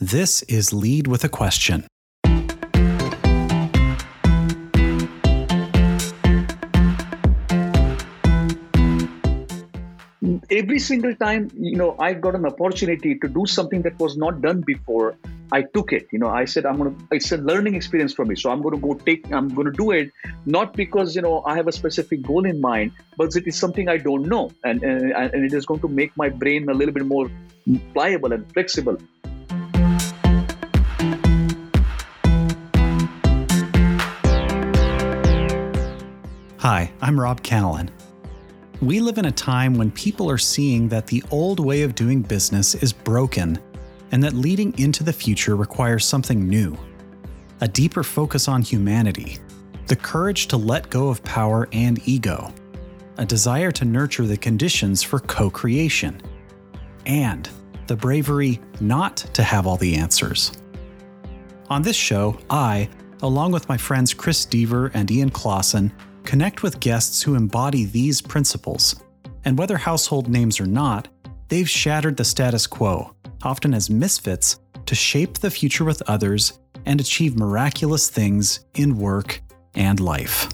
This is Lead with a Question. every single time you know i got an opportunity to do something that was not done before i took it you know i said i'm gonna it's a learning experience for me so i'm gonna go take i'm gonna do it not because you know i have a specific goal in mind but it is something i don't know and and, and it is going to make my brain a little bit more pliable and flexible Hi, I'm Rob Canalan. We live in a time when people are seeing that the old way of doing business is broken and that leading into the future requires something new a deeper focus on humanity, the courage to let go of power and ego, a desire to nurture the conditions for co creation, and the bravery not to have all the answers. On this show, I, along with my friends Chris Deaver and Ian Clausen, connect with guests who embody these principles. And whether household names or not, they've shattered the status quo, often as misfits, to shape the future with others and achieve miraculous things in work and life.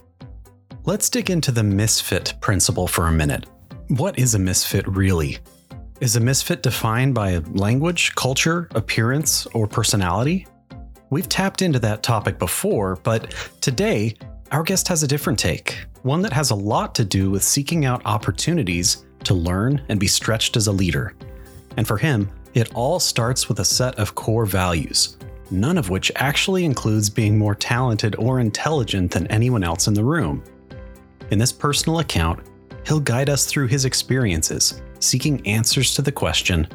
Let's dig into the misfit principle for a minute. What is a misfit really? Is a misfit defined by language, culture, appearance, or personality? We've tapped into that topic before, but today our guest has a different take, one that has a lot to do with seeking out opportunities to learn and be stretched as a leader. And for him, it all starts with a set of core values, none of which actually includes being more talented or intelligent than anyone else in the room. In this personal account, he'll guide us through his experiences, seeking answers to the question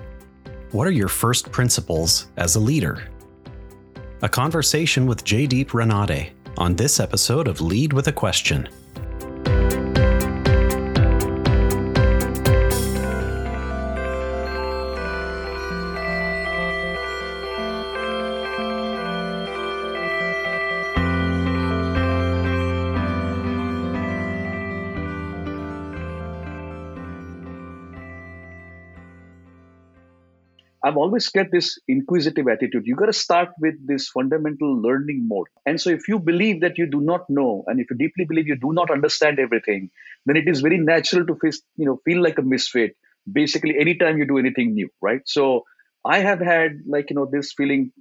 What are your first principles as a leader? A conversation with Jaydeep Ranade, on this episode of Lead with a Question. I've always kept this inquisitive attitude. You got to start with this fundamental learning mode. And so, if you believe that you do not know, and if you deeply believe you do not understand everything, then it is very natural to feel, you know, feel like a misfit. Basically, anytime you do anything new, right? So, I have had like you know this feeling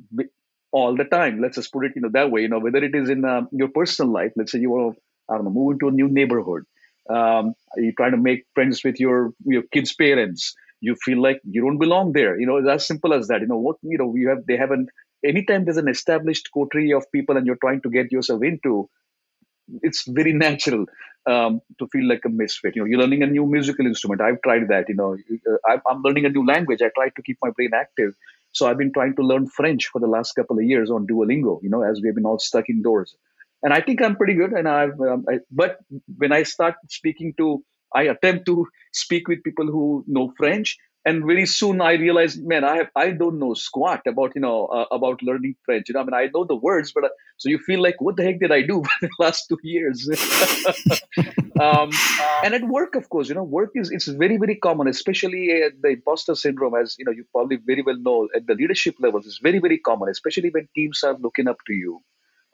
all the time. Let's just put it you know that way. You know, whether it is in uh, your personal life, let's say you want to I don't know move into a new neighborhood, um, you're trying to make friends with your your kids' parents you feel like you don't belong there. You know it's as simple as that. You know what you know we have they haven't anytime there's an established coterie of people and you're trying to get yourself into it's very natural um, to feel like a misfit. You know you're learning a new musical instrument. I've tried that you know. Uh, i'm learning a new language. I try to keep my brain active. So i've been trying to learn french for the last couple of years on duolingo you know as we've been all stuck indoors. And i think i'm pretty good and i've um, I, but when i start speaking to I attempt to speak with people who know French, and very soon I realized, man, I have I don't know squat about you know uh, about learning French. You know, I mean, I know the words, but uh, so you feel like, what the heck did I do for the last two years? um, and at work, of course, you know, work is it's very very common, especially uh, the imposter syndrome, as you know, you probably very well know at the leadership levels, is very very common, especially when teams are looking up to you.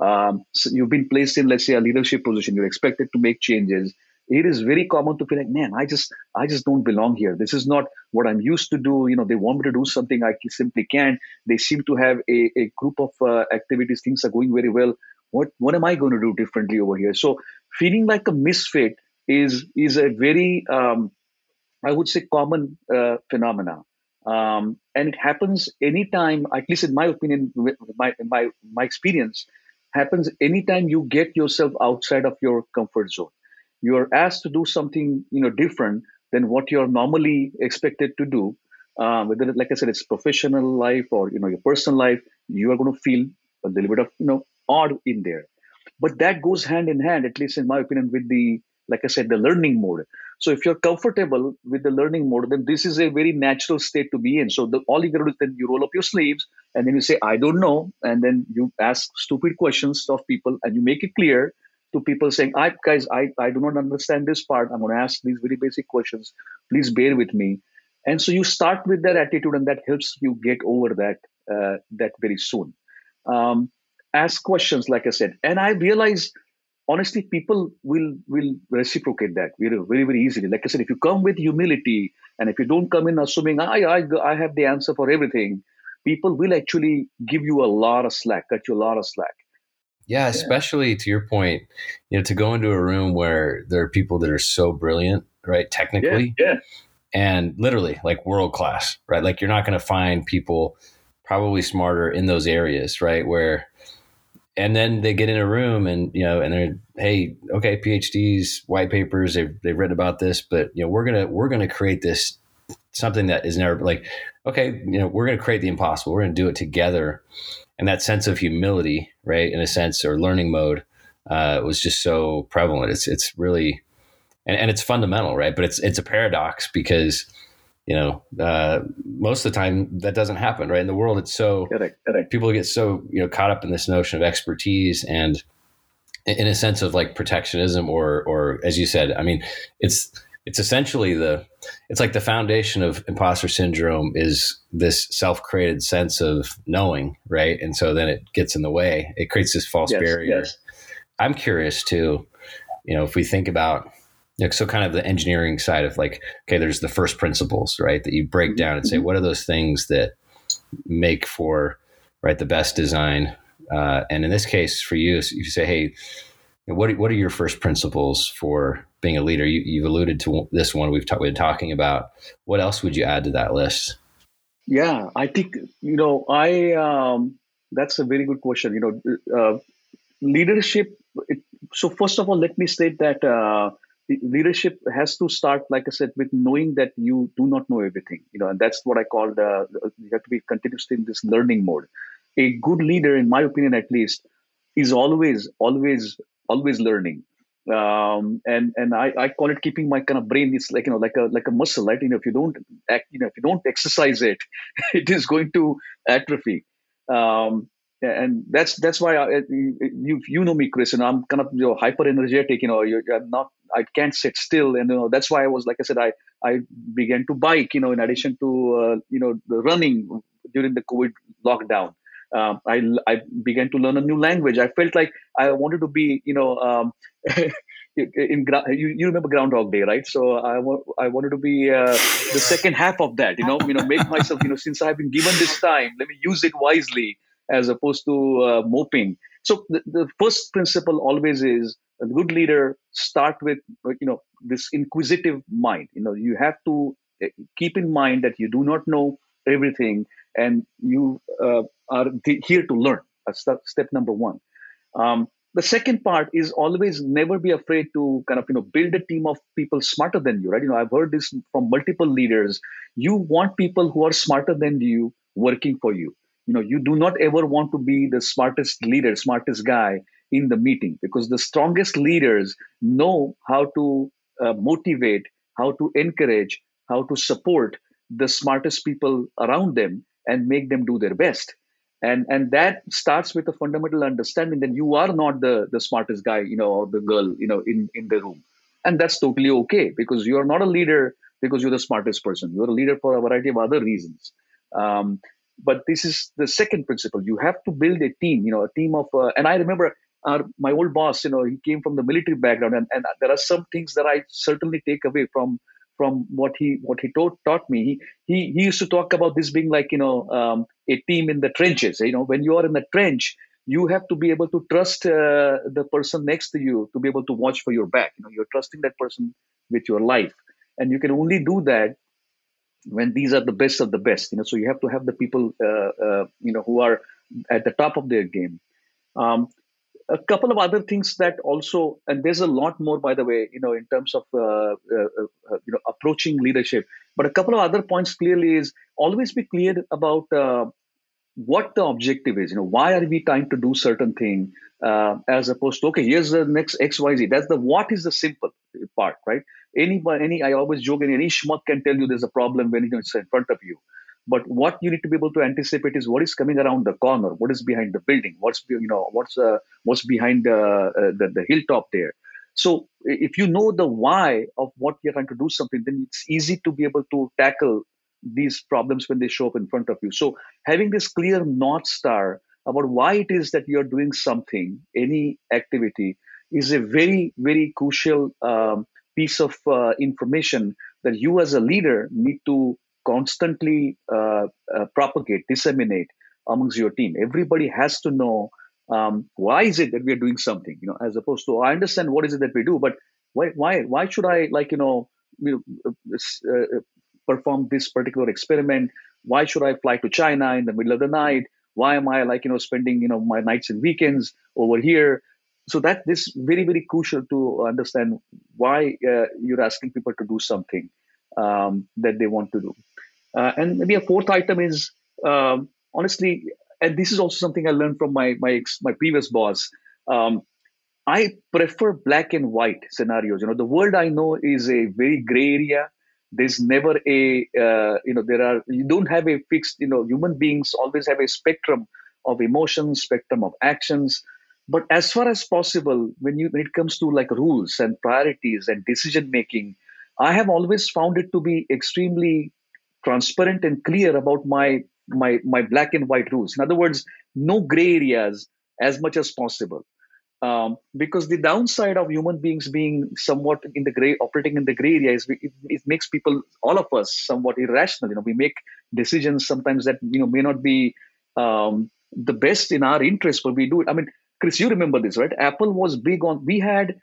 Um, so you've been placed in, let's say, a leadership position. You're expected to make changes it is very common to feel like man i just i just don't belong here. This is not what i'm used to do. You know they want me to do something i simply can't. They seem to have a, a group of uh, activities. Things are going very well. What what am i going to do differently over here? So feeling like a misfit is is a very um, i would say common uh, phenomena. Um, and it happens anytime at least in my opinion my my my experience happens anytime you get yourself outside of your comfort zone you are asked to do something you know different than what you're normally expected to do uh, whether like i said it's professional life or you know your personal life you are going to feel a little bit of you know odd in there. But that goes hand in hand at least in my opinion with the like i said the learning mode. So if you're comfortable with the learning mode then this is a very natural state to be in. So the, all you got to do is then you roll up your sleeves and then you say i don't know and then you ask stupid questions of people and you make it clear to people saying, I guys, I, I do not understand this part. I'm going to ask these very basic questions. Please bear with me. And so you start with that attitude, and that helps you get over that uh, that very soon. Um, ask questions, like I said, and I realize honestly, people will will reciprocate that very very very easily. Like I said, if you come with humility and if you don't come in assuming I I I have the answer for everything, people will actually give you a lot of slack, cut you a lot of slack. Yeah, especially yeah. to your point, you know, to go into a room where there are people that are so brilliant, right, technically, yeah, yeah. and literally like world class, right? Like you're not going to find people probably smarter in those areas, right? Where, and then they get in a room and you know, and they're hey, okay, PhDs, white papers, they've they've written about this, but you know, we're gonna we're gonna create this something that is never like, okay, you know, we're gonna create the impossible, we're gonna do it together and that sense of humility, right, in a sense, or learning mode, uh, was just so prevalent. It's it's really, and, and it's fundamental, right? But it's it's a paradox because you know uh, most of the time that doesn't happen, right? In the world, it's so correct, correct. people get so you know caught up in this notion of expertise and in a sense of like protectionism or or as you said, I mean, it's it's essentially the it's like the foundation of imposter syndrome is this self-created sense of knowing right and so then it gets in the way it creates this false yes, barrier yes. i'm curious too you know if we think about like so kind of the engineering side of like okay there's the first principles right that you break mm-hmm. down and say mm-hmm. what are those things that make for right the best design uh, and in this case for you you say hey what what are your first principles for being a leader? You, have alluded to this one we've, ta- been talking about. What else would you add to that list? Yeah, I think you know I um, that's a very good question. You know, uh, leadership. It, so first of all, let me state that uh, leadership has to start, like I said, with knowing that you do not know everything. You know, and that's what I call the you have to be continuously in this learning mode. A good leader, in my opinion, at least, is always always always learning um, and and I, I call it keeping my kind of brain it's like you know like a like a muscle right? You know if you don't act you know if you don't exercise it it is going to atrophy. Um, and that's that's why I, you you know me Chris and I'm kind of you know, hyper energetic you know you're, I'm not I can't sit still. And you know that's why I was like I said I I began to bike you know in addition to uh, you know the running during the COVID lockdown um, I, I began to learn a new language. I felt like I wanted to be, you know, um, in you, you remember Groundhog Day, right? So I, I wanted to be uh, the second half of that, you know, you know, make myself, you know, since I've been given this time, let me use it wisely as opposed to uh, moping. So the, the first principle always is a good leader start with, you know, this inquisitive mind. You know, you have to eh, keep in mind that you do not know everything and you uh, are here to learn. That's step number one. Um, the second part is always never be afraid to kind of you know build a team of people smarter than you right you know i've heard this from multiple leaders you want people who are smarter than you working for you you know you do not ever want to be the smartest leader smartest guy in the meeting because the strongest leaders know how to uh, motivate how to encourage how to support the smartest people around them and make them do their best. And and that starts with a fundamental understanding that you are not the the smartest guy you know or the girl you know in in the room. And that's totally okay because you are not a leader because you're the smartest person. You're a leader for a variety of other reasons. Um, but this is the second principle. You have to build a team you know a team of uh, and i remember our, my old boss you know he came from the military background and, and there are some things that i certainly take away from from what he what he taught taught me. He he he used to talk about this being like you know um, a team in the trenches. You know, when you are in the trench, you have to be able to trust uh, the person next to you to be able to watch for your back. You know, you're trusting that person with your life, and you can only do that when these are the best of the best. You know, so you have to have the people uh, uh, you know who are at the top of their game. Um, a couple of other things that also and there's a lot more by the way you know in terms of uh, uh, uh, you know approaching leadership. But a couple of other points clearly is always be clear about uh, what the objective is. You know why are we trying to do certain thing uh, as opposed to okay here's the next xyz that's the what is the simple part right? Anybody any i always joke any schmuck can tell you there's a problem when it's in front of you but what you need to be able to anticipate is what is coming around the corner what is behind the building what's you know what's uh, what's behind uh, uh, the, the hilltop there so if you know the why of what you're trying to do something then it's easy to be able to tackle these problems when they show up in front of you. So having this clear north star about why it is that you're doing something, any activity, is a very very crucial um, piece of uh, information that you as a leader need to constantly uh, uh, propagate, disseminate amongst your team. Everybody has to know um, why is it that we are doing something, you know, as opposed to I understand what is it that we do, but why why why should I like you know, you know uh, uh, perform this particular experiment? Why should I fly to China in the middle of the night? Why am I like you know spending you know my nights and weekends over here? So that this very very crucial to understand why uh, you're asking people to do something um, that they want to do. Uh, and maybe a fourth item is um, honestly, and this is also something I learned from my my my previous boss. Um, I prefer black and white scenarios. You know, the world I know is a very gray area. There's never a uh, you know there are you don't have a fixed you know human beings always have a spectrum of emotions, spectrum of actions. But as far as possible, when you when it comes to like rules and priorities and decision making, I have always found it to be extremely transparent and clear about my my my black and white rules. In other words, no gray areas as much as possible. Um, because the downside of human beings being somewhat in the gray, operating in the gray area, is it, it, makes people, all of us, somewhat irrational. You know, we make decisions sometimes that you know may not be um, the best in our interest, but we do it. I mean, Chris, you remember this, right? Apple was big on. We had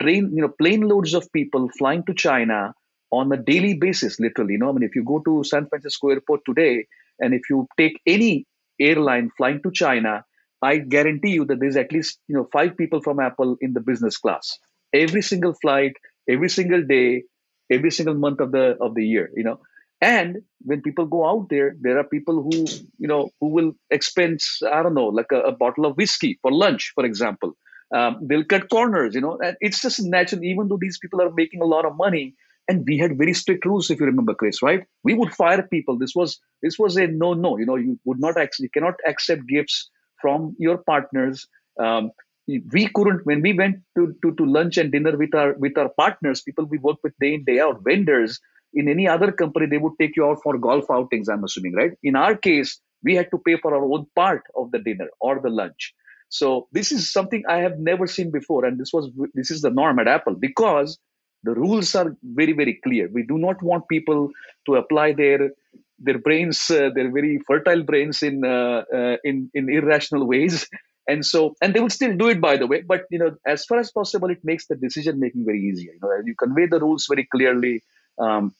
train, you know, plane loads of people flying to China on a daily basis, literally. You know, I mean, if you go to San Francisco airport today, and if you take any airline flying to China, I guarantee you that there's at least you know five people from Apple in the business class. Every single flight, every single day, every single month of the of the year. You know, and when people go out there, there are people who you know who will expense I don't know like a, a bottle of whiskey for lunch, for example um, they'll cut corners you know and it's just natural even though these people are making a lot of money and we had very strict rules if you remember chris right? We would fire people. This was this was a no no you know you would not actually cannot accept gifts from your partners. Um, we couldn't when we went to, to, to lunch and dinner with our with our partners people we work with day in day out vendors in any other company they would take you out for golf outings i'm assuming right? In our case we had to pay for our own part of the dinner or the lunch. So this is something I have never seen before, and this was this is the norm at Apple because the rules are very very clear. We do not want people to apply their their brains, uh, their very fertile brains in uh, uh, in in irrational ways. And so, and they will still do it, by the way. But you know, as far as possible, it makes the decision making very easier. You know, you convey the rules very clearly. Um,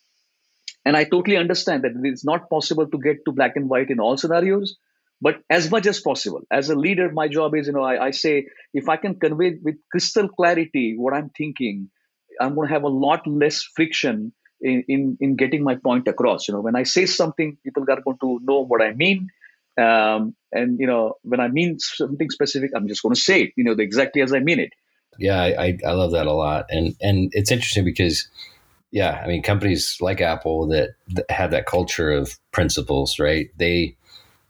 and I totally understand that it's not possible to get to black and white in all scenarios but as much as possible as a leader my job is you know I, I, say if i can convey with crystal clarity what i'm thinking i'm going to have a lot less friction in, in, in getting my point across. You know when i say something people are going to know what i mean. Um, and you know when i mean something specific i'm just going to say it you know exactly as i mean it. Yeah I, I love that a lot. And and it's interesting because yeah i mean companies like apple that, that have that culture of principles right? They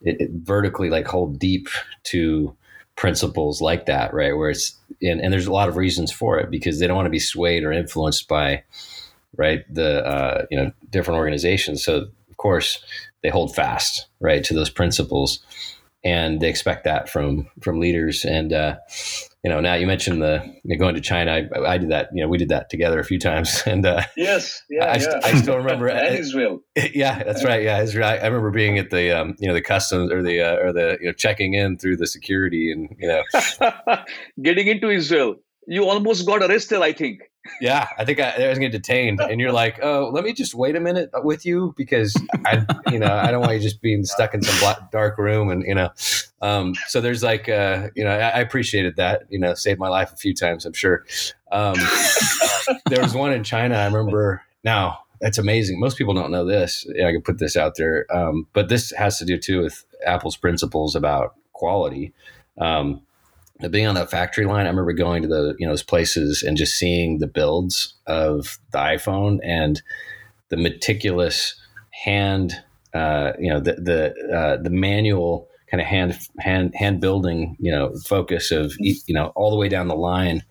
it, it vertically like hold deep to principles like that, right? Where it's and, and there's a lot of reasons for it because they don't want to be swayed or influenced by right the uh, you know different organizations. So of course they hold fast right to those principles, and they expect that from from leaders. And uh, you know, now you mentioned the you know, going to China. I, I, did that. You know, we did that together a few times. And uh, yes, yeah, I, yeah. I still remember and Israel. Yeah, that's right. Yeah, Israel. I, I remember being at the um, you know the customs or the uh, or the you know checking in through the security and you know getting into Israel. You almost got arrested, I think yeah, I think I, I was getting detained, and you're like, "Oh, let me just wait a minute with you because I, you know, I don't want you just being stuck in some black, dark room." And you know, um, so there's like, uh, you know, I, I, appreciated that. You know, saved my life a few times, I'm sure. Um, there was one in China. I remember now. That's amazing. Most people don't know this. I can put this out there, um, but this has to do too with Apple's principles about quality. Um, being on that factory line, I remember going to the you know those places and just seeing the builds of the iPhone and the meticulous hand, uh, you know, the the uh, the manual kind of hand hand hand building you know focus of you know all the way down the line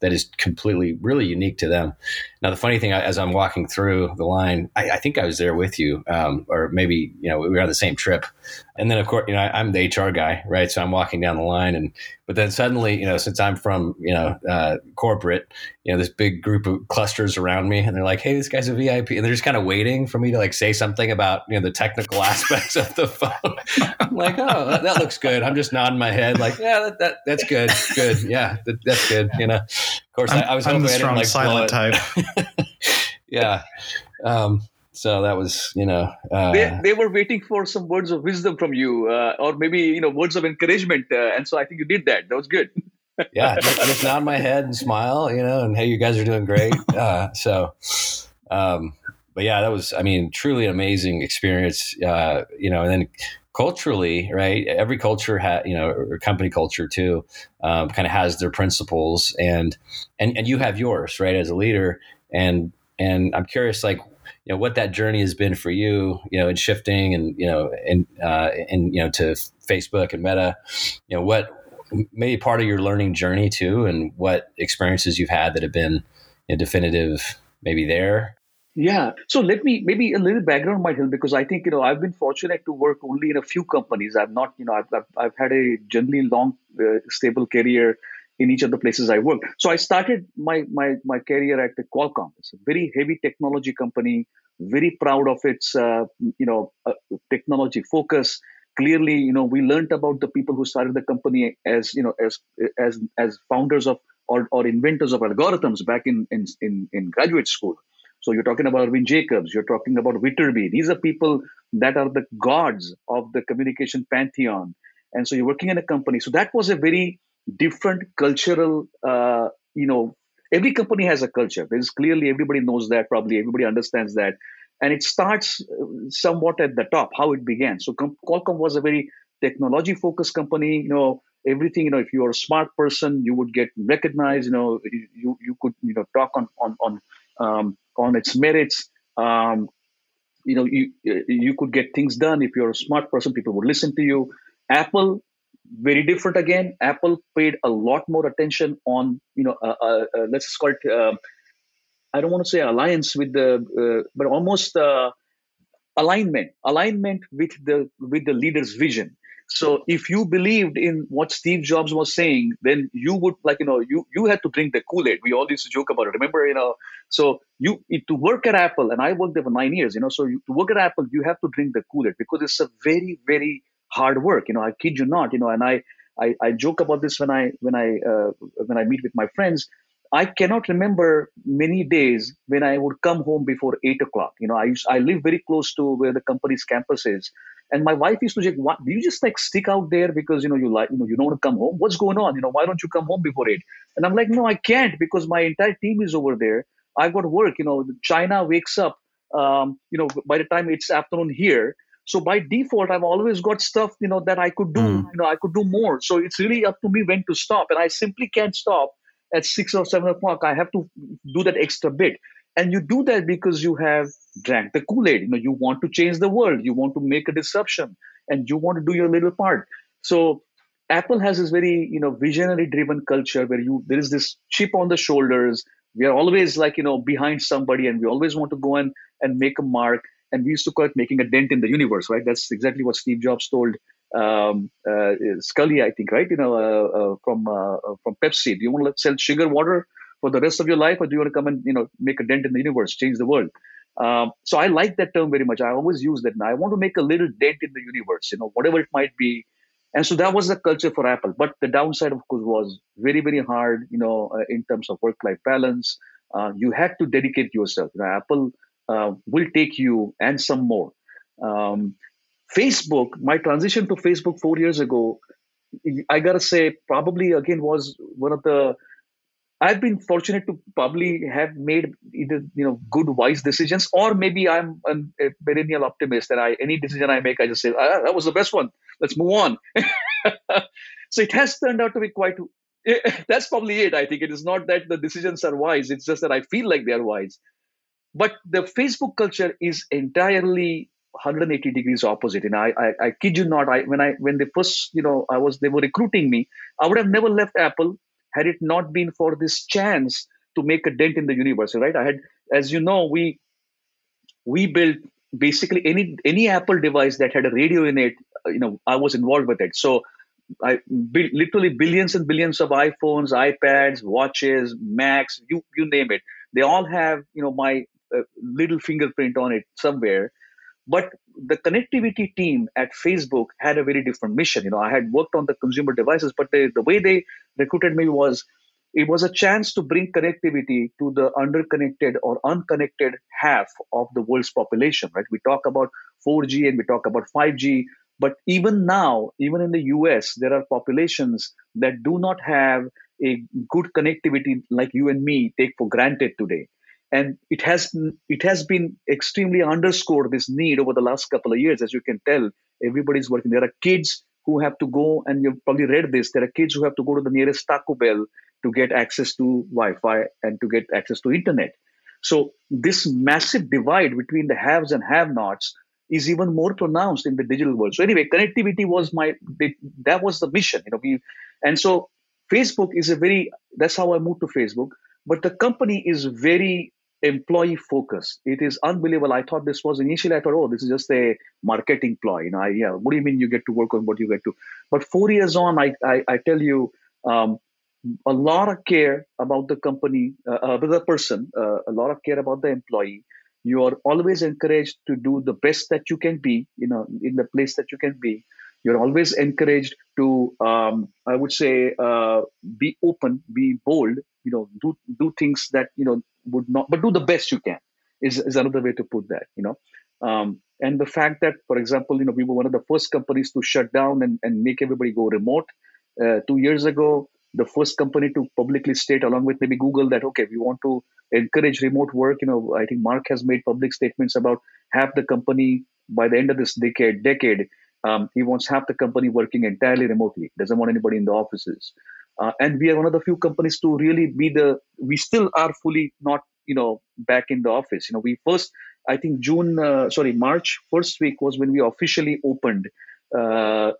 that is completely really unique to them. Now, the funny thing, as I'm walking through the line, I, I think I was there with you, um, or maybe you know we were on the same trip. And then, of course, you know I, am the HR guy, right? So I'm walking down the line, and but then suddenly, you know, since I'm from you know uh, corporate, you know, this big group of clusters around me, and they're like, "Hey, this guy's a VIP," and they're just kind of waiting for me to like say something about you know the technical aspects of the phone. I'm like, "Oh, that, that, looks good." I'm just nodding my head, like, "Yeah, that, that that's good, good, yeah, that, that's good," you know. Of course, I'm, I, I was I'm the strong like silent type. yeah. Um, so that was, you know, uh, they, they were waiting for some words of wisdom from you, uh, or maybe you know words of encouragement, uh, and so I think you did that. That was good. yeah, just, just, nod my head and smile, you know, and hey, you guys are doing great. Uh, so, um, but yeah, that was, I mean, truly an amazing experience. Uh, you know, and then culturally, right? Every culture had, you know, or company culture too, um, kind of has their principles, and and and you have yours, right, as a leader. And and I'm curious, like, you know, what that journey has been for you, you know, in shifting and you know, and uh, and you know, to Facebook and Meta, you know, what maybe part of your learning journey too, and what experiences you've had that have been you know, definitive, maybe there yeah. So let me maybe a little background might help because I think you know I've been fortunate to work only in a few companies. I've not you know I've I've, I've had a generally long uh, stable career in each of the places I work. So I started my my my career at the Qualcomm. It's a very heavy technology company. Very proud of its uh, you know uh, technology focus. Clearly, you know we learned about the people who started the company as you know as as as founders of or, or inventors of algorithms back in in in, in graduate school so you're talking about Irwin Jacobs, you're talking about Viterbi. These are people that are the gods of the communication pantheon. And so you're working in a company. So that was a very different cultural, uh, you know, every company has a culture. There's clearly everybody knows that, probably everybody understands that. And it starts uh, somewhat at the top, how it began. So Qualcomm was a very technology focused company. You know, everything, you know, if you're a smart person, you would get recognized, you know, you, you could, you know, talk on, on, on um, on its merits. Um, you know, you you could get things done if you're a smart person. People would listen to you. Apple, very different again. Apple paid a lot more attention on you know, uh, uh, uh, let's call it. Uh, I don't want to say alliance with the, uh, but almost uh, alignment, alignment with the with the leader's vision. So if you believed in what Steve Jobs was saying, then you would like you know you you had to drink the Kool Aid. We all used to joke about it. Remember, you know. So you to work at Apple, and I worked there for nine years. You know, so you, to work at Apple, you have to drink the Kool Aid because it's a very very hard work. You know, I kid you not. You know, and I I, I joke about this when I when I uh, when I meet with my friends. I cannot remember many days when I would come home before eight o'clock. You know, I I live very close to where the company's campus is, and my wife used to say, "What? Do you just like stick out there because you know you like you know you don't want to come home? What's going on? You know, why don't you come home before eight? And I'm like, "No, I can't because my entire team is over there. I've got work. You know, China wakes up. Um, you know, by the time it's afternoon here." So by default, I've always got stuff, you know, that I could do. Mm. You know, I could do more. So it's really up to me when to stop, and I simply can't stop at six or seven o'clock. I have to do that extra bit, and you do that because you have drank the Kool-Aid. You know, you want to change the world, you want to make a disruption, and you want to do your little part. So Apple has this very, you know, visionary driven culture where you there is this chip on the shoulders. We are always like, you know, behind somebody and we always want to go and, and make a mark. And we used to call it making a dent in the universe, right? That's exactly what Steve Jobs told um, uh, Sculley, I think, right? You know, uh, uh, from uh, uh, from Pepsi. Do you want to sell sugar water for the rest of your life, or do you want to come and you know make a dent in the universe, change the world? Um, so I like that term very much. I always use that. Now I want to make a little dent in the universe, you know, whatever it might be. And so that was the culture for Apple. But the downside, of course, was very, very hard, you know, uh, in terms of work-life balance. Uh, you had to dedicate yourself. You know, Apple uh, will take you and some more. Um, Facebook, my transition to Facebook four years ago, I gotta say, probably again was one of the I've been fortunate to probably have made either you know good wise decisions, or maybe I'm a perennial optimist that I any decision I make I just say ah, that was the best one. Let's move on. so it has turned out to be quite. That's probably it. I think it is not that the decisions are wise. It's just that I feel like they are wise. But the Facebook culture is entirely 180 degrees opposite. And I, I, I kid you not, I when I when they first, you know, I was they were recruiting me, I would have never left Apple had it not been for this chance to make a dent in the universe. Right? I had, as you know, we we built basically any any Apple device that had a radio in it. You know, I was involved with it. So I literally billions and billions of iPhones, iPads, watches, Macs, you you name it. They all have you know my uh, little fingerprint on it somewhere. But the connectivity team at Facebook had a very different mission. You know, I had worked on the consumer devices, but they, the way they recruited me was it was a chance to bring connectivity to the underconnected or unconnected half of the world's population. Right? We talk about 4G and we talk about 5G, but even now, even in the US, there are populations that do not have a good connectivity like you and me take for granted today and it has it has been extremely underscored this need over the last couple of years as you can tell. Everybody's working. There are kids who have to go and you've probably read this there are kids who have to go to the nearest taco bell to get access to wi-fi and to get access to internet. So this massive divide between the haves and have nots is even more pronounced in the digital world. So anyway connectivity was my that was the mission you know we and so facebook is a very that's how i moved to facebook. But the company is very employee focus. It is unbelievable. I thought this was initially, I thought, oh, this is just a marketing ploy. You know, I, yeah, what do you mean you get to work on what you get to? But four years on, I, I, I tell you, um, a lot of care about the company, uh, about uh, the person, uh, a lot of care about the employee. You are always encouraged to do the best that you can be, you know, in the place that you can be. You're always encouraged to, um, I would say, uh, be open, be bold, you know, do do things that you know would not, but do the best you can is, is another way to put that, you know. Um, and the fact that, for example, you know, we were one of the first companies to shut down and, and make everybody go remote. Uh, two years ago, the first company to publicly state, along with maybe Google, that okay, we want to encourage remote work. You know, I think Mark has made public statements about half the company by the end of this decade. Decade, um, he wants half the company working entirely remotely. Doesn't want anybody in the offices. Uh, and we are one of the few companies to really be the we still are fully not you know back in the office. You know we first i think june uh, sorry march first week was when we officially opened uh,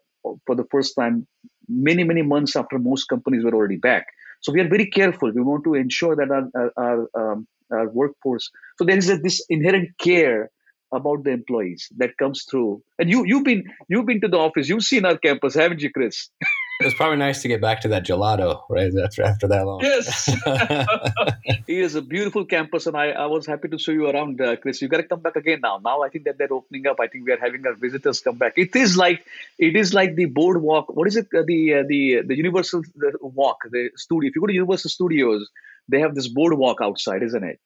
for the first time many many months after most companies were already back. So we are very careful. We want to ensure that our our, um, our workforce so there is a, this inherent care about the employees that comes through. And you you've been you've been to the office. You've seen our campus haven't you chris It was probably nice to get back to that gelato, right? After after that long. Yes, it is a beautiful campus, and I, I was happy to show you around, uh, Chris. You got to come back again now. Now I think that they're opening up. I think we are having our visitors come back. It is like it is like the boardwalk. What is it? Uh, the uh, the the Universal the Walk, the studio. If you go to Universal Studios, they have this boardwalk outside, isn't it?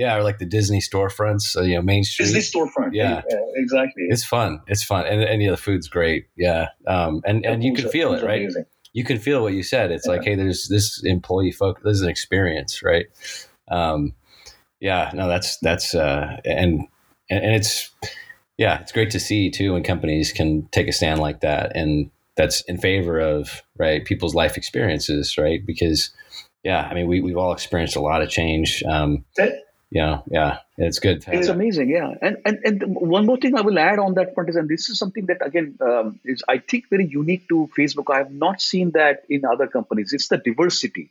Yeah, or like the Disney storefronts, uh, you know, Main Street. Disney storefront. Yeah. yeah, exactly. It's fun. It's fun, and and yeah, the food's great. Yeah, um, and and you can feel it, right? Amazing. You can feel what you said. It's yeah. like, hey, there's this employee folk. This is an experience, right? Um, yeah, no, that's that's uh, and and it's yeah, it's great to see too when companies can take a stand like that, and that's in favor of right people's life experiences, right? Because yeah, I mean, we we've all experienced a lot of change. Um, yeah, yeah, it's good. it's amazing, yeah. And, and and one more thing I will add on that front is, and this is something that again um, is I think very unique to Facebook. I have not seen that in other companies. It's the diversity,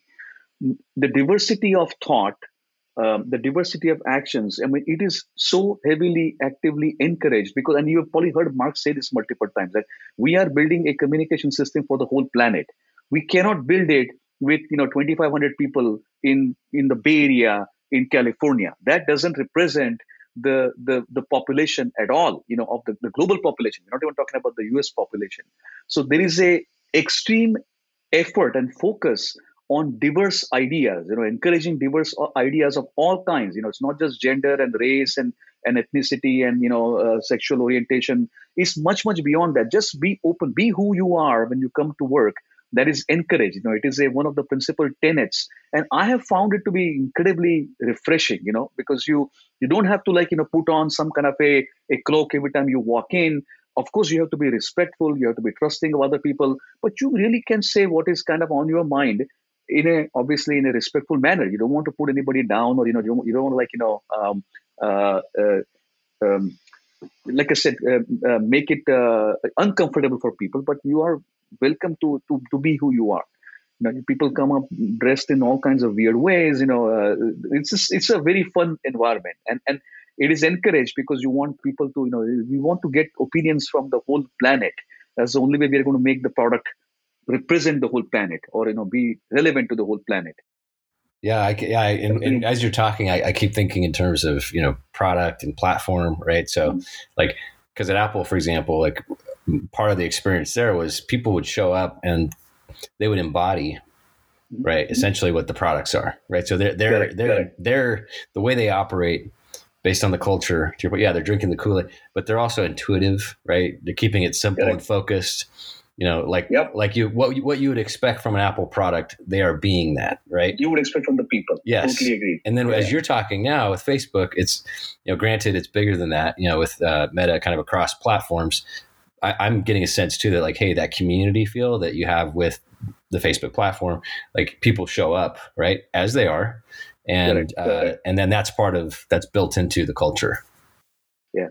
the diversity of thought, um, the diversity of actions. I mean, it is so heavily, actively encouraged because, and you have probably heard Mark say this multiple times that we are building a communication system for the whole planet. We cannot build it with you know 2,500 people in in the Bay Area in California. That doesn't represent the, the, the population at all, you know, of the, the global population. We're not even talking about the US population. So there is a extreme effort and focus on diverse ideas, you know, encouraging diverse ideas of all kinds. You know, it's not just gender and race and, and ethnicity and, you know, uh, sexual orientation. It's much, much beyond that. Just be open, be who you are when you come to work that is encouraged. You know, it is a, one of the principal tenets, and I have found it to be incredibly refreshing. You know, because you you don't have to like you know put on some kind of a a cloak every time you walk in. Of course, you have to be respectful. You have to be trusting of other people, but you really can say what is kind of on your mind in a obviously in a respectful manner. You don't want to put anybody down, or you know you don't, you don't want to like you know um, uh, uh, um, like I said, uh, uh, make it uh, uncomfortable for people, but you are welcome to, to, to be who you are. You know, people come up dressed in all kinds of weird ways. You know, uh, it's just, it's a very fun environment, and and it is encouraged because you want people to you know we want to get opinions from the whole planet. That's the only way we are going to make the product represent the whole planet or you know be relevant to the whole planet. Yeah, I, yeah, I, and, and, as you're talking, I, I, keep thinking in terms of you know product and platform, right? So, mm-hmm. like, because at Apple, for example, like part of the experience there was people would show up and they would embody, mm-hmm. right, essentially what the products are, right? So they're they're they're they're the way they operate based on the culture. Yeah, they're drinking the Kool Aid, but they're also intuitive, right? They're keeping it simple and focused you know like yep. like you what what you would expect from an apple product they are being that right you would expect from the people yes totally agree and then yeah. as you're talking now with facebook it's you know granted it's bigger than that you know with uh, meta kind of across platforms I, i'm getting a sense too that like hey that community feel that you have with the facebook platform like people show up right as they are and uh, and then that's part of that's built into the culture yeah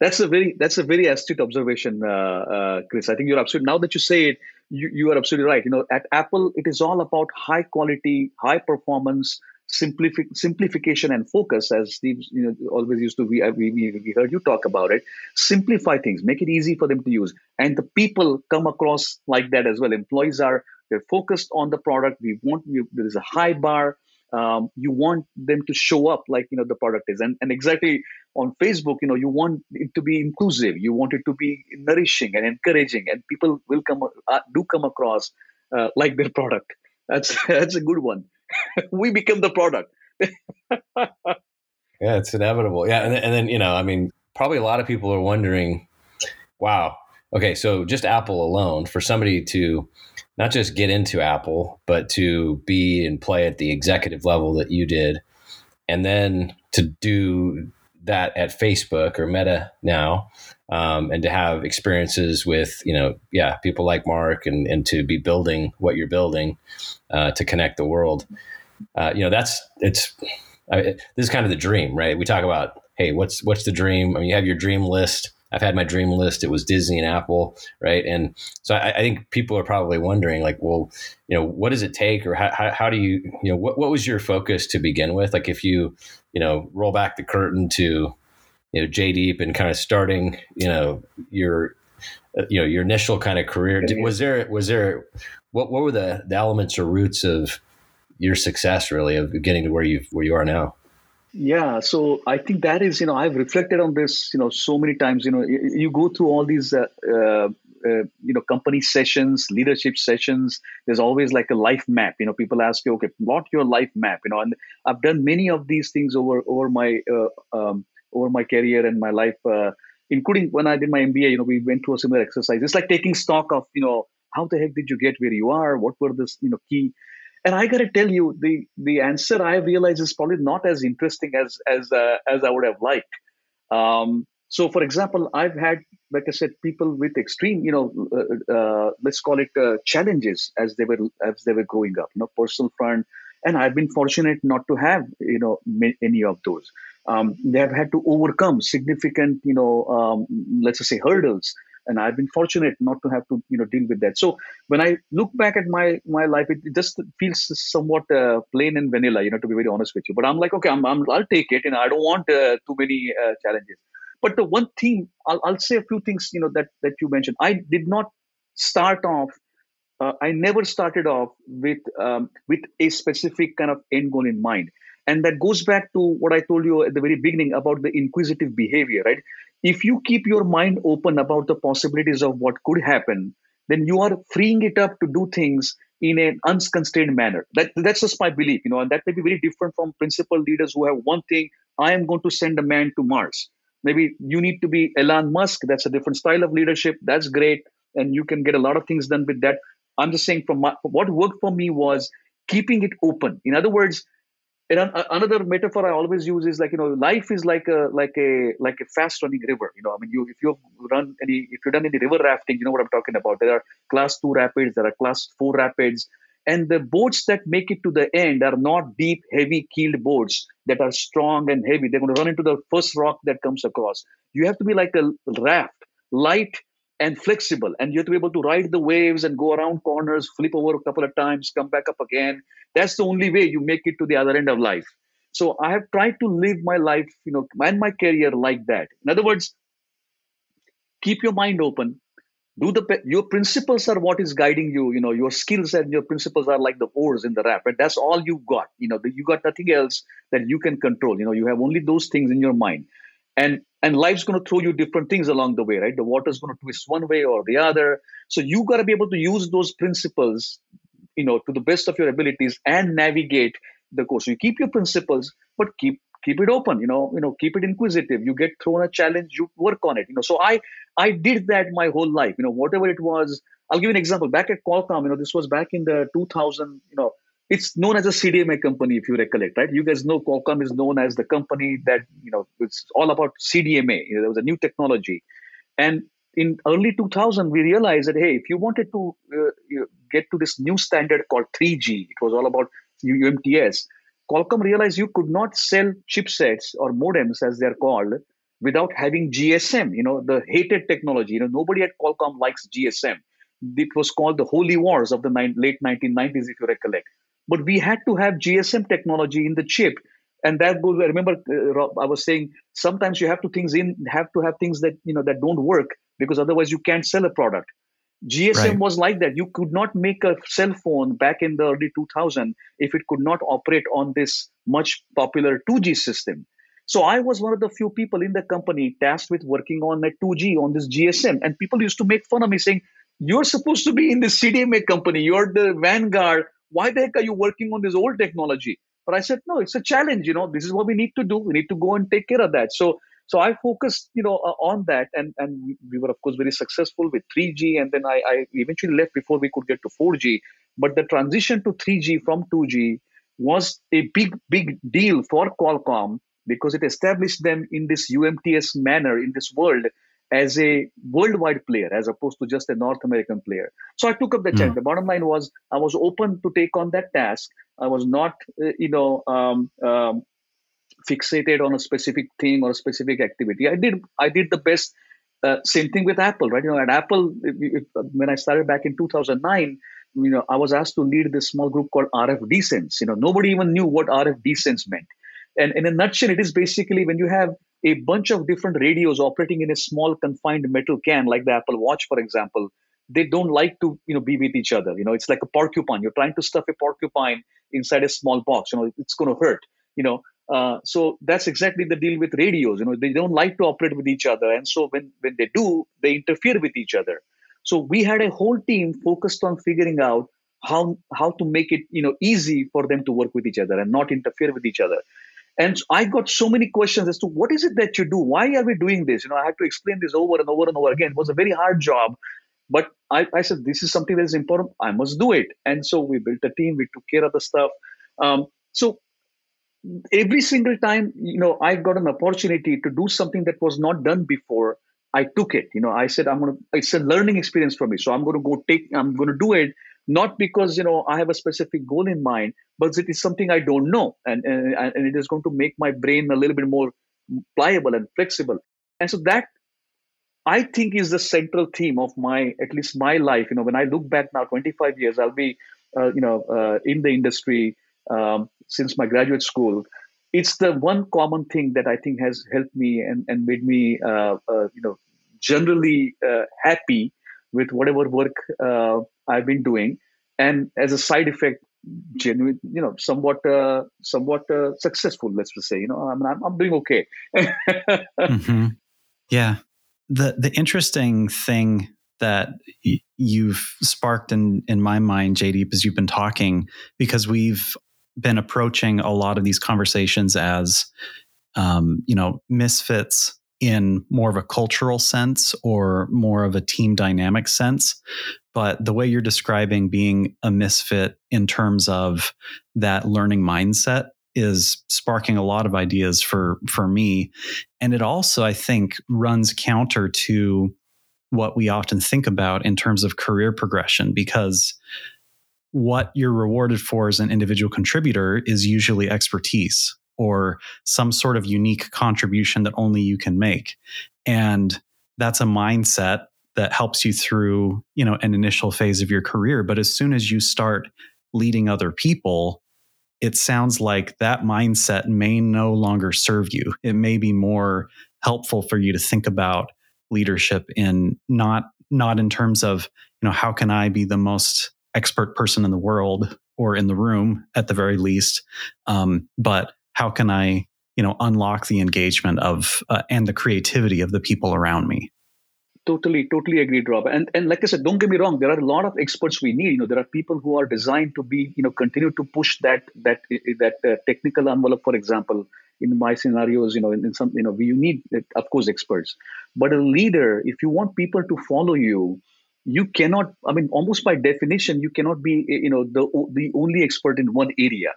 that's a very that's a very astute observation, uh, uh, Chris. I think you're absolutely. Now that you say it, you, you are absolutely right. You know, at Apple, it is all about high quality, high performance, simplifi- simplification, and focus. As Steve, you know, always used to. We, we we heard you talk about it. Simplify things, make it easy for them to use, and the people come across like that as well. Employees are they're focused on the product. We want you. There is a high bar um, you want them to show up like you know the product is and, and exactly on facebook you know you want it to be inclusive you want it to be nourishing and encouraging and people will come uh, do come across uh, like their product that's that's a good one we become the product. Yeah it's inevitable. Yeah and, and then you know i mean probably a lot of people are wondering wow okay so just apple alone for somebody to not just get into Apple, but to be and play at the executive level that you did, and then to do that at Facebook or Meta now, um, and to have experiences with you know yeah people like Mark and and to be building what you're building uh, to connect the world. Uh, you know that's it's I, this is kind of the dream, right? We talk about hey, what's what's the dream? I mean, you have your dream list I've had my dream list. It was Disney and Apple, right? And so I, I, think people are probably wondering, like, well, you know, what does it take, or how, how, how do you, you know, what, what was your focus to begin with? Like, if you, you know, roll back the curtain to, you know, Jaydeep and kind of starting, you know, your, uh, you know, your initial kind of career. Was there, was there, what, what were the, the elements or roots of your success, really, of getting to where you where you are now? Yeah, so I think that is, you know, I've reflected on this, you know, so many times. You know, you, you go through all these, uh, uh, uh, you know, company sessions, leadership sessions. There's always like a life map. You know, people ask you, okay, what your life map? You know, and I've done many of these things over over my uh, um, over my career and my life, uh, including when I did my MBA. You know, we went through a similar exercise. It's like taking stock of, you know, how the heck did you get where you are? What were the, you know, key and I got to tell you, the the answer I realize is probably not as interesting as as uh, as I would have liked. Um, so, for example, I've had, like I said, people with extreme, you know, uh, uh, let's call it uh, challenges as they were as they were growing up, you know, personal front, and I've been fortunate not to have, you know, any of those. Um, they have had to overcome significant, you know, um, let's just say hurdles and I've been fortunate not to have to you know deal with that. So when I look back at my my life, it, it just feels somewhat uh, plain and vanilla, you know, to be very honest with you. But I'm like, okay, I'm, i will take it, and I don't want uh, too many uh, challenges. But the one thing I'll, I'll say a few things, you know, that that you mentioned. I did not start off. Uh, I never started off with um, with a specific kind of end goal in mind. And that goes back to what I told you at the very beginning about the inquisitive behavior, right? if you keep your mind open about the possibilities of what could happen, then you are freeing it up to do things in an unconstrained manner. That, that's just my belief, you know, and that may be very different from principal leaders who have one thing I am going to send a man to Mars. Maybe you need to be Elon Musk. That's a different style of leadership. That's great. And you can get a lot of things done with that. I'm just saying, from my, what worked for me was keeping it open. In other words, and another metaphor I always use is like you know life is like a like a like a fast running river. You know, I mean, you if you run any if you've done any river rafting, you know what I'm talking about. There are class two rapids, there are class four rapids, And the boats that make it to the end are not deep, heavy keeled boats that are strong and heavy. They're going to run into the first rock that comes across. You have to be like a raft, light and flexible. And you have to be able to ride the waves and go around corners, flip over a couple of times, come back up again. That's the only way you make it to the other end of life. So I have tried to live my life, you know, and my career like that. In other words, keep your mind open, do the your principles are what is guiding you you know your skills and your principles are like the oars in the raft and that's all you've got you know you got nothing else that you can control you know you have only those things in your mind and and life's going to throw you different things along the way right? The water's going to twist one way or the other. So you got to be able to use those principles you know to the best of your abilities and navigate the course. So you keep your principles but keep keep it open you know you know keep it inquisitive. You get thrown a challenge you work on it you know. So i i did that my whole life. You know whatever it was i'll give you an example. Back at qualcomm you know this was back in the 2000 you know it's known as a cdma company if you recollect right you guys know qualcomm is known as the company that you know it's all about cdma you know, there was a new technology and in early 2000 we realized that hey if you wanted to uh, get to this new standard called 3g it was all about umts Qualcomm realized you could not sell chipsets or modems, as they're called, without having GSM. You know, the hated technology. You know, nobody at Qualcomm likes GSM. It was called the holy wars of the late 1990s, if you recollect. But we had to have GSM technology in the chip, and that goes. I remember uh, I was saying sometimes you have to things in have to have things that you know that don't work because otherwise you can't sell a product. GSM right. was like that. You could not make a cell phone back in the early 2000 if it could not operate on this much popular 2G system. So I was one of the few people in the company tasked with working on a 2G on this GSM. And people used to make fun of me saying, You're supposed to be in the CDMA company. You're the vanguard. Why the heck are you working on this old technology? But I said, No, it's a challenge. You know, this is what we need to do. We need to go and take care of that. So so I focused, you know, uh, on that, and and we were of course very successful with 3G, and then I, I eventually left before we could get to 4G. But the transition to 3G from 2G was a big big deal for Qualcomm because it established them in this UMTS manner in this world as a worldwide player as opposed to just a North American player. So I took up the mm. challenge. The bottom line was I was open to take on that task. I was not, uh, you know, um, um, fixated on a specific thing or a specific activity. I did I did the best. Uh, same thing with Apple, right? You know, at Apple, if, if, when I started back in 2009, you know, I was asked to lead this small group called RF Desense. You know, nobody even knew what RF Desense meant. And in a nutshell, it is basically when you have a bunch of different radios operating in a small confined metal can, like the Apple Watch, for example, they don't like to, you know, be with each other. You know, it's like a porcupine. You're trying to stuff a porcupine inside a small box. You know, it's going to hurt. You know, uh, so that's exactly the deal with radios. You know, they don't like to operate with each other, and so when when they do, they interfere with each other. So we had a whole team focused on figuring out how how to make it you know easy for them to work with each other and not interfere with each other. And I got so many questions as to what is it that you do? Why are we doing this? You know, I had to explain this over and over and over again. It was a very hard job, but I, I said this is something that is important. I must do it. And so we built a team. We took care of the stuff. Um, so every single time you know i got an opportunity to do something that was not done before i took it you know i said i'm to it's a learning experience for me so i'm to go take i'm to do it not because you know i have a specific goal in mind but it is something i don't know. And, and and it is going to make my brain a little bit more pliable and flexible. And so that i think is the central theme of my at least my life. You know when i look back now 25 years i'll be uh, you know uh, in the industry um, since my graduate school, it's the one common thing that I think has helped me and, and made me, uh, uh, you know, generally uh, happy with whatever work uh, I've been doing, and as a side effect, genuine, you know, somewhat, uh, somewhat uh, successful. Let's just say, you know, I'm, I'm, I'm doing okay. mm-hmm. Yeah, the the interesting thing that y- you've sparked in in my mind, JD, as you've been talking, because we've been approaching a lot of these conversations as, um, you know, misfits in more of a cultural sense or more of a team dynamic sense. But the way you're describing being a misfit in terms of that learning mindset is sparking a lot of ideas for for me and it also i think runs counter to what we often think about in terms of career progression because what you're rewarded for as an individual contributor is usually expertise or some sort of unique contribution that only you can make. And that's a mindset that helps you through, you know, an initial phase of your career, but as soon as you start leading other people, it sounds like that mindset may no longer serve you. It may be more helpful for you to think about leadership in not not in terms of, you know, how can I be the most expert person in the world or in the room at the very least, um, but how can I, you know, unlock the engagement of uh, and the creativity of the people around me? Totally, totally agreed, Rob. And and like I said, don't get me wrong. There are a lot of experts we need. You know, there are people who are designed to be, you know, continue to push that that that uh, technical envelope. For example, in my scenarios, you know, in, in some, you know, you need, of course, experts. But a leader, if you want people to follow you, you cannot. I mean, almost by definition, you cannot be, you know, the the only expert in one area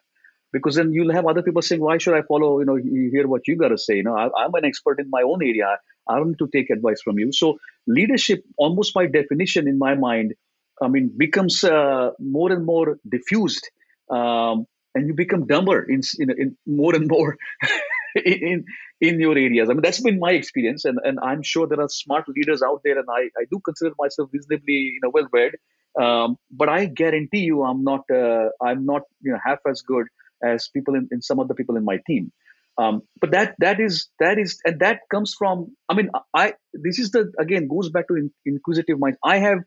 because then you'll have other people saying, "Why should I follow? You know, you hear what you got to say. You know, I, am an expert in my own area. I don't need to take advice from you." So leadership, almost by definition, in my mind, I mean, becomes uh, more and more diffused, um, and you become dumber in, in, in more and more in in your areas. I mean, that's been my experience, and, and I'm sure there are smart leaders out there, and I, I do consider myself reasonably you know well read. Um, but I guarantee you, I'm not uh, I'm not you know half as good as people in, in some of the people in my team. Um, but that that is that is and that comes from i mean i this is the again goes back to in, inquisitive mind. I have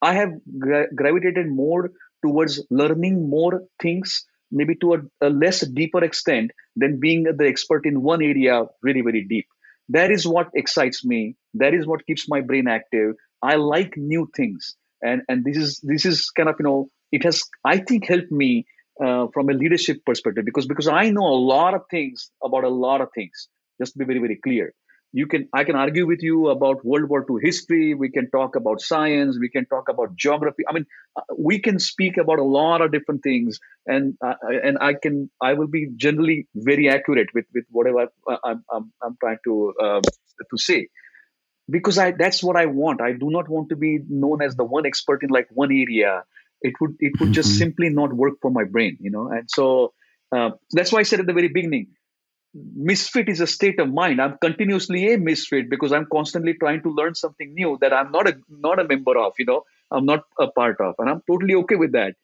i have gra- gravitated more towards learning more things maybe to a, a, less deeper extent than being the expert in one area really very deep. That is what excites me. That is what keeps my brain active. I like new things. And and this is this is kind of you know it has i think helped me uh, from a leadership perspective because because I know a lot of things about a lot of things. Just to be very very clear, you can I can argue with you about World War II history. We can talk about science. We can talk about geography. I mean, uh, we can speak about a lot of different things, and uh, and I can I will be generally very accurate with with whatever I'm I'm, I'm trying to uh, to say because I that's what I want. I do not want to be known as the one expert in like one area it would it would just mm-hmm. simply not work for my brain you know? And so uh, that's why i said at the very beginning misfit is a state of mind. I'm continuously a misfit because i'm constantly trying to learn something new that i'm not a not a member of you know? I'm not a part of and i'm totally okay with that.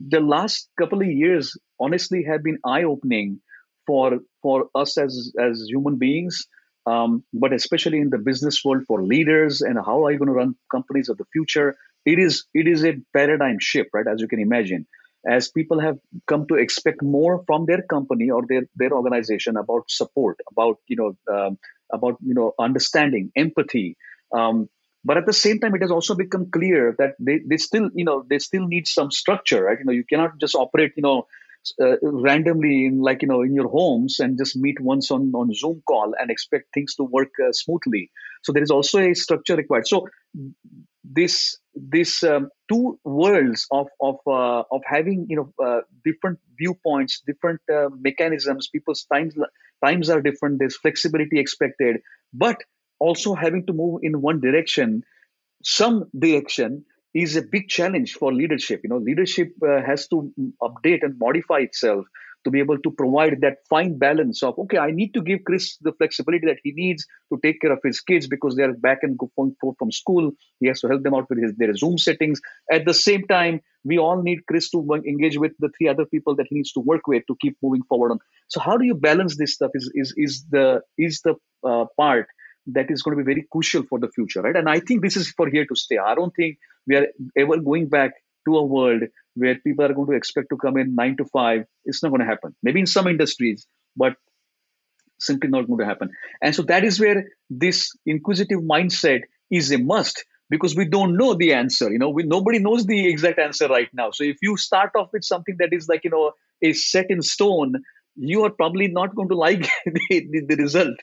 The last couple of years honestly have been eye opening for for us as as human beings um, but especially in the business world for leaders and how are you going to run companies of the future it is it is a paradigm shift right as you can imagine. As people have come to expect more from their company or their their organization about support about you know um, about you know understanding empathy um, but at the same time it has also become clear that they, they still you know they still need some structure right? You know you cannot just operate you know uh, randomly in like you know in your homes and just meet once on on zoom call and expect things to work uh, smoothly. So there is also a structure required. So this this um, two worlds of of uh, of having you know uh, different viewpoints different uh, mechanisms people's times times are different there's flexibility expected but also having to move in one direction some direction is a big challenge for leadership. You know leadership uh, has to update and modify itself to be able to provide that fine balance of okay i need to give chris the flexibility that he needs to take care of his kids because they're back and going forth from school. He has to help them out with his, their zoom settings. At the same time we all need chris to engage with the three other people that he needs to work with to keep moving forward on. So how do you balance this stuff is is, is the is the uh, part that is going to be very crucial for the future right? And i think this is for here to stay. I don't think we are ever going back to a world where people are going to expect to come in nine to five. It's not going to happen. Maybe in some industries, but simply not going to happen. And so that is where this inquisitive mindset is a must because we don't know the answer. You know, we nobody knows the exact answer right now. So if you start off with something that is like you know a set in stone, you are probably not going to like the, the, the result.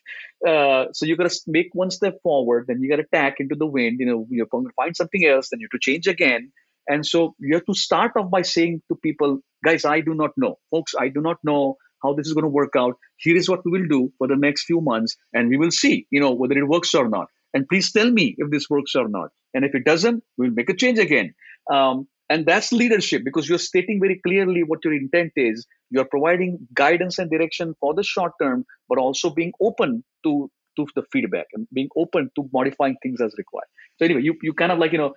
Uh, so you got to make one step forward, then you got to tack into the wind. You know, you're going to find something else, then you have to change again. And so you have to start off by saying to people, guys, I do not know. Folks, I do not know how this is going to work out. Here is what we will do for the next few months, and we will see, you know, whether it works or not. And please tell me if this works or not. And if it doesn't, we'll make a change again. Um, and that's leadership because you're stating very clearly what your intent is you're providing guidance and direction for the short term but also being open to to the feedback and being open to modifying things as required so anyway you, you kind of like you know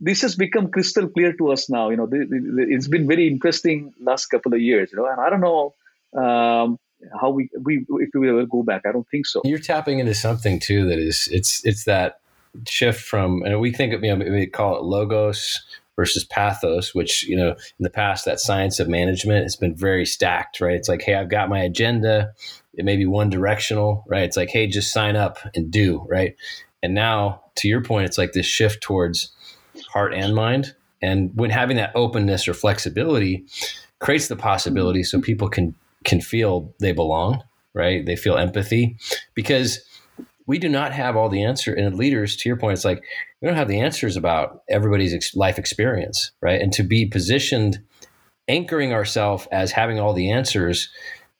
this has become crystal clear to us now you know it's been very interesting last couple of years you know and i don't know um, how we we if we will go back i don't think so you're tapping into something too that is it's it's that shift from and we think of you know we call it logos versus pathos, which, you know, in the past, that science of management has been very stacked, right? It's like, hey, I've got my agenda. It may be one directional, right? It's like, hey, just sign up and do, right? And now, to your point, it's like this shift towards heart and mind. And when having that openness or flexibility creates the possibility so people can can feel they belong, right? They feel empathy because we do not have all the answer and leaders to your point it's like we don't have the answers about everybody's ex- life experience right and to be positioned anchoring ourselves as having all the answers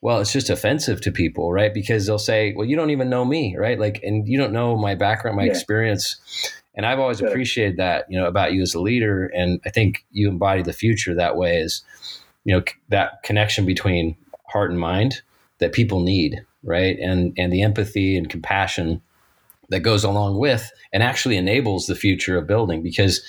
well it's just offensive to people right because they'll say well you don't even know me right like and you don't know my background my yeah. experience and i've always appreciated that you know about you as a leader. And i think you embody the future that way is you know that connection between heart and mind that people need right? And and the empathy and compassion that goes along with and actually enables the future of building because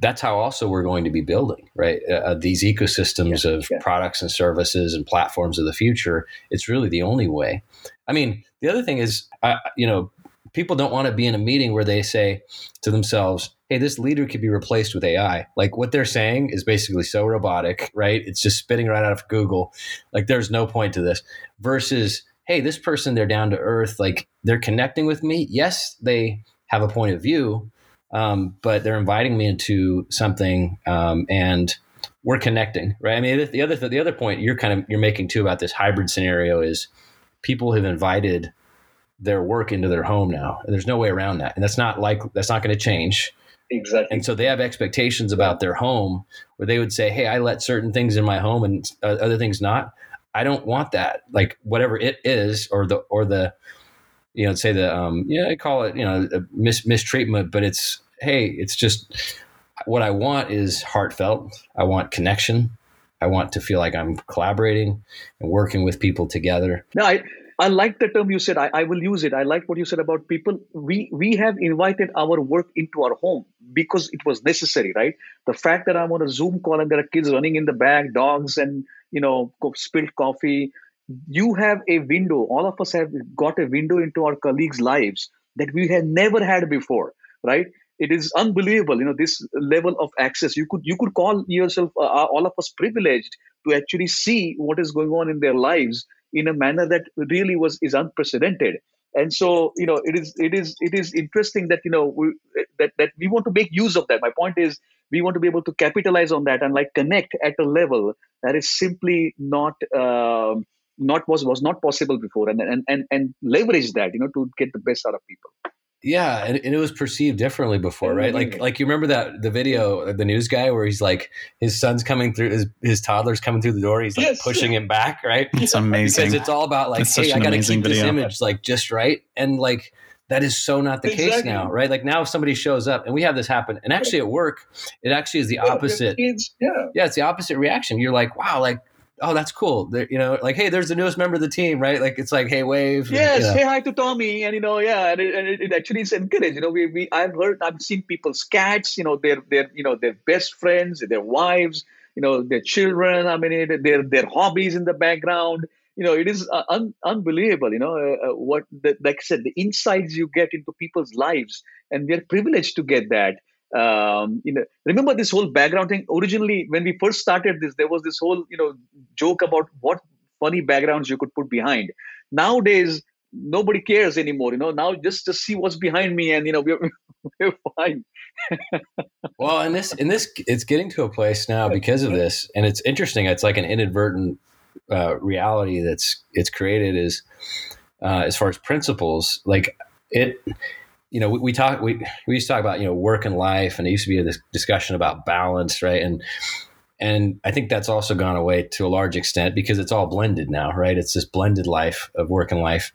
that's how also we're going to be building right? Uh, uh, these ecosystems yeah, of yeah. products and services and platforms of the future it's really the only way. I mean the other thing is uh, you know people don't want to be in a meeting where they say to themselves hey this leader could be replaced with ai like what they're saying is basically so robotic right? It's just spitting right out of google. Like there's no point to this. Versus hey, this person, they're down to earth, like they're connecting with me. Yes, they have a point of view, um, but they're inviting me into something, um, and we're connecting, right? I mean, the other the other point you're kind of you're making too about this hybrid scenario is people have invited their work into their home now, and there's no way around that, and that's not like that's not going to change. Exactly. And so they have expectations about their home where they would say, "Hey, I let certain things in my home and uh, other things not." I don't want that. Like whatever it is, or the or the, you know, say the um, yeah, I call it you know mis- mistreatment, but it's hey, it's just what I want is heartfelt. I want connection. I want to feel like I'm collaborating and working with people together. No, I, I like the term you said. I, I will use it. I like what you said about people. We we have invited our work into our home because it was necessary, right? The fact that I'm on a Zoom call and there are kids running in the back, dogs and you know spilled coffee. You have a window. All of us have got a window into our colleagues' lives that we had never had before, right? It is unbelievable, you know, this level of access. You could you could call yourself uh, uh all of us privileged to actually see what is going on in their lives in a manner that really was is unprecedented. And so you know it is it is it is interesting that you know we, that that we want to make use of that. My point is we want to be able to capitalize on that and like connect at a level that is simply not uh, not was was not possible before and and and, and leverage that you know to get the best out of people yeah, and, and, it was perceived differently before, right? Like, like you remember that the video, the news guy, where he's like, his son's coming through, his his toddler's coming through the door, he's like yes. pushing him back, right? It's amazing because it's all about like, hey, I got to keep video. this image like just right, and like that is so not the exactly. case now, right? Like now, if somebody shows up, and we have this happen, and actually at work, it actually is the yeah, opposite. Kids, yeah, yeah, it's the opposite reaction. You're like, wow, like oh, that's cool. They're, you know, like, hey, there's the newest member of the team, right? Like, it's like, hey, wave. Yes, and, you know. say hi to Tommy, and you know, yeah, and it, and it, actually is encouraged. You know, we, we I've heard, I've seen people's cats, you know, their their you know their best friends, their wives, you know, their children. I mean, it, their their hobbies in the background. You know, it is uh, un, unbelievable. You know, uh, uh, what the, like I said, the insights you get into people's lives, and we're privileged to get that um, you know, remember this whole background thing. Originally, when we first started this, there was this whole you know joke about what funny backgrounds you could put behind. Nowadays, nobody cares anymore. You know, now just to see what's behind me, and you know, we're, we're fine. well, and this, and this, it's getting to a place now because of this, and it's interesting. It's like an inadvertent uh, reality that's it's created is uh, as far as principles, like it you know, we, we talk, we, we used to talk about, you know, work and life and it used to be a discussion about balance, right? And, and I think that's also gone away to a large extent because it's all blended now, right? It's this blended life of work and life.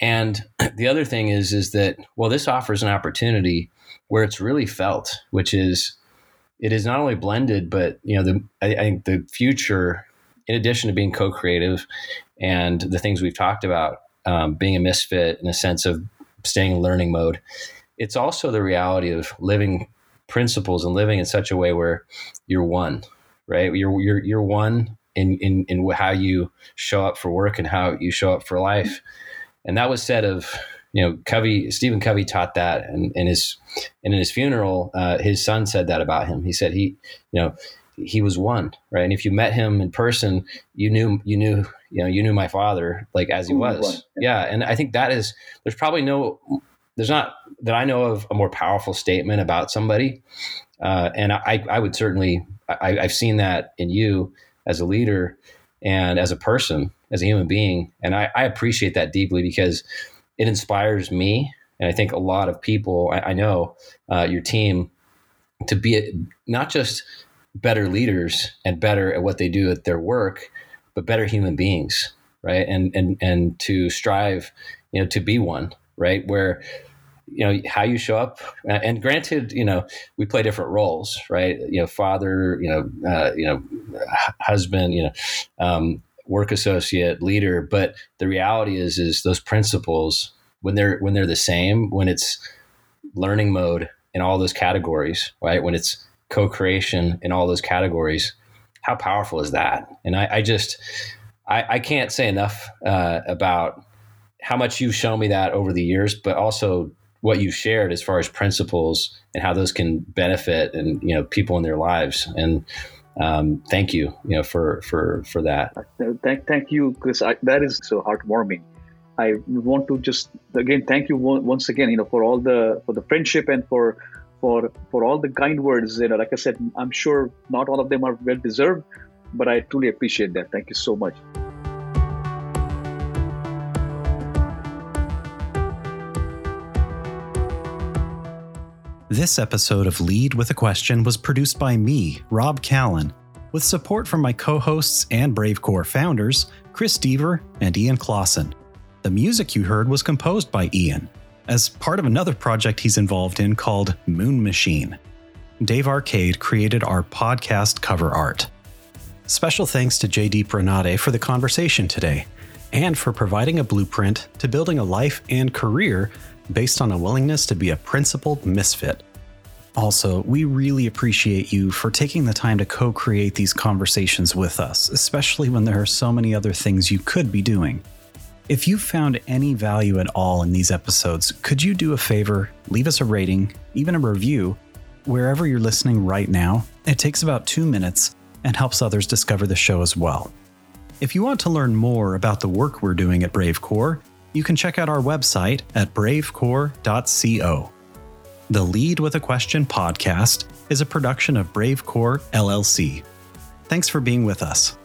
And the other thing is, is that, well, this offers an opportunity where it's really felt, which is, it is not only blended, but you know, the I, I think the future, in addition to being co-creative and the things we've talked about, um, being a misfit in a sense of staying in learning mode, it's also the reality of living principles and living in such a way where you're one, right? You're you're you're one in in in how you show up for work and how you show up for life. And that was said of you know Covey Stephen Covey taught that and in his and in his funeral uh, his son said that about him. He said he you know he was one right and if you met him in person you knew you knew you know you knew my father like as he was yeah and i think that is there's probably no there's not that I know of a more powerful statement about somebody. Uh, and I, I would certainly, I, I've seen that in you as a leader and as a person, as a human being. And I, I appreciate that deeply because it inspires me. And I think a lot of people, I, I know uh, your team, to be not just better leaders and better at what they do at their work, but better human beings, right? And and and to strive, you know, to be one right? Where you know how you show up and granted you know we play different roles right you know father you know uh, you know husband you know um, work associate leader but the reality is is those principles when they're when they're the same when it's learning mode in all those categories right when it's co-creation in all those categories how powerful is that and i, I just I, I, can't say enough uh, about how much you've shown me that over the years, but also what you've shared as far as principles and how those can benefit and you know people in their lives. And um, thank you, you know, for for for that. Thank thank you, Chris. I, that is so heartwarming. I want to just again thank you once again, you know, for all the for the friendship and for for for all the kind words. You know, like I said, I'm sure not all of them are well deserved, but I truly appreciate that. Thank you so much. This episode of Lead with a Question was produced by me, Rob Callan, with support from my co hosts and BraveCore founders, Chris Deaver and Ian Clausen. The music you heard was composed by Ian as part of another project he's involved in called Moon Machine. Dave Arcade created our podcast cover art. Special thanks to JD Ranade for the conversation today and for providing a blueprint to building a life and career based on a willingness to be a principled misfit. Also, we really appreciate you for taking the time to co create these conversations with us, especially when there are so many other things you could be doing. If you found any value at all in these episodes, could you do a favor, leave us a rating, even a review, wherever you're listening right now? It takes about two minutes and helps others discover the show as well. If you want to learn more about the work we're doing at BraveCore, you can check out our website at bravecore.co. The Lead with a Question podcast is a production of BraveCore LLC. Thanks for being with us.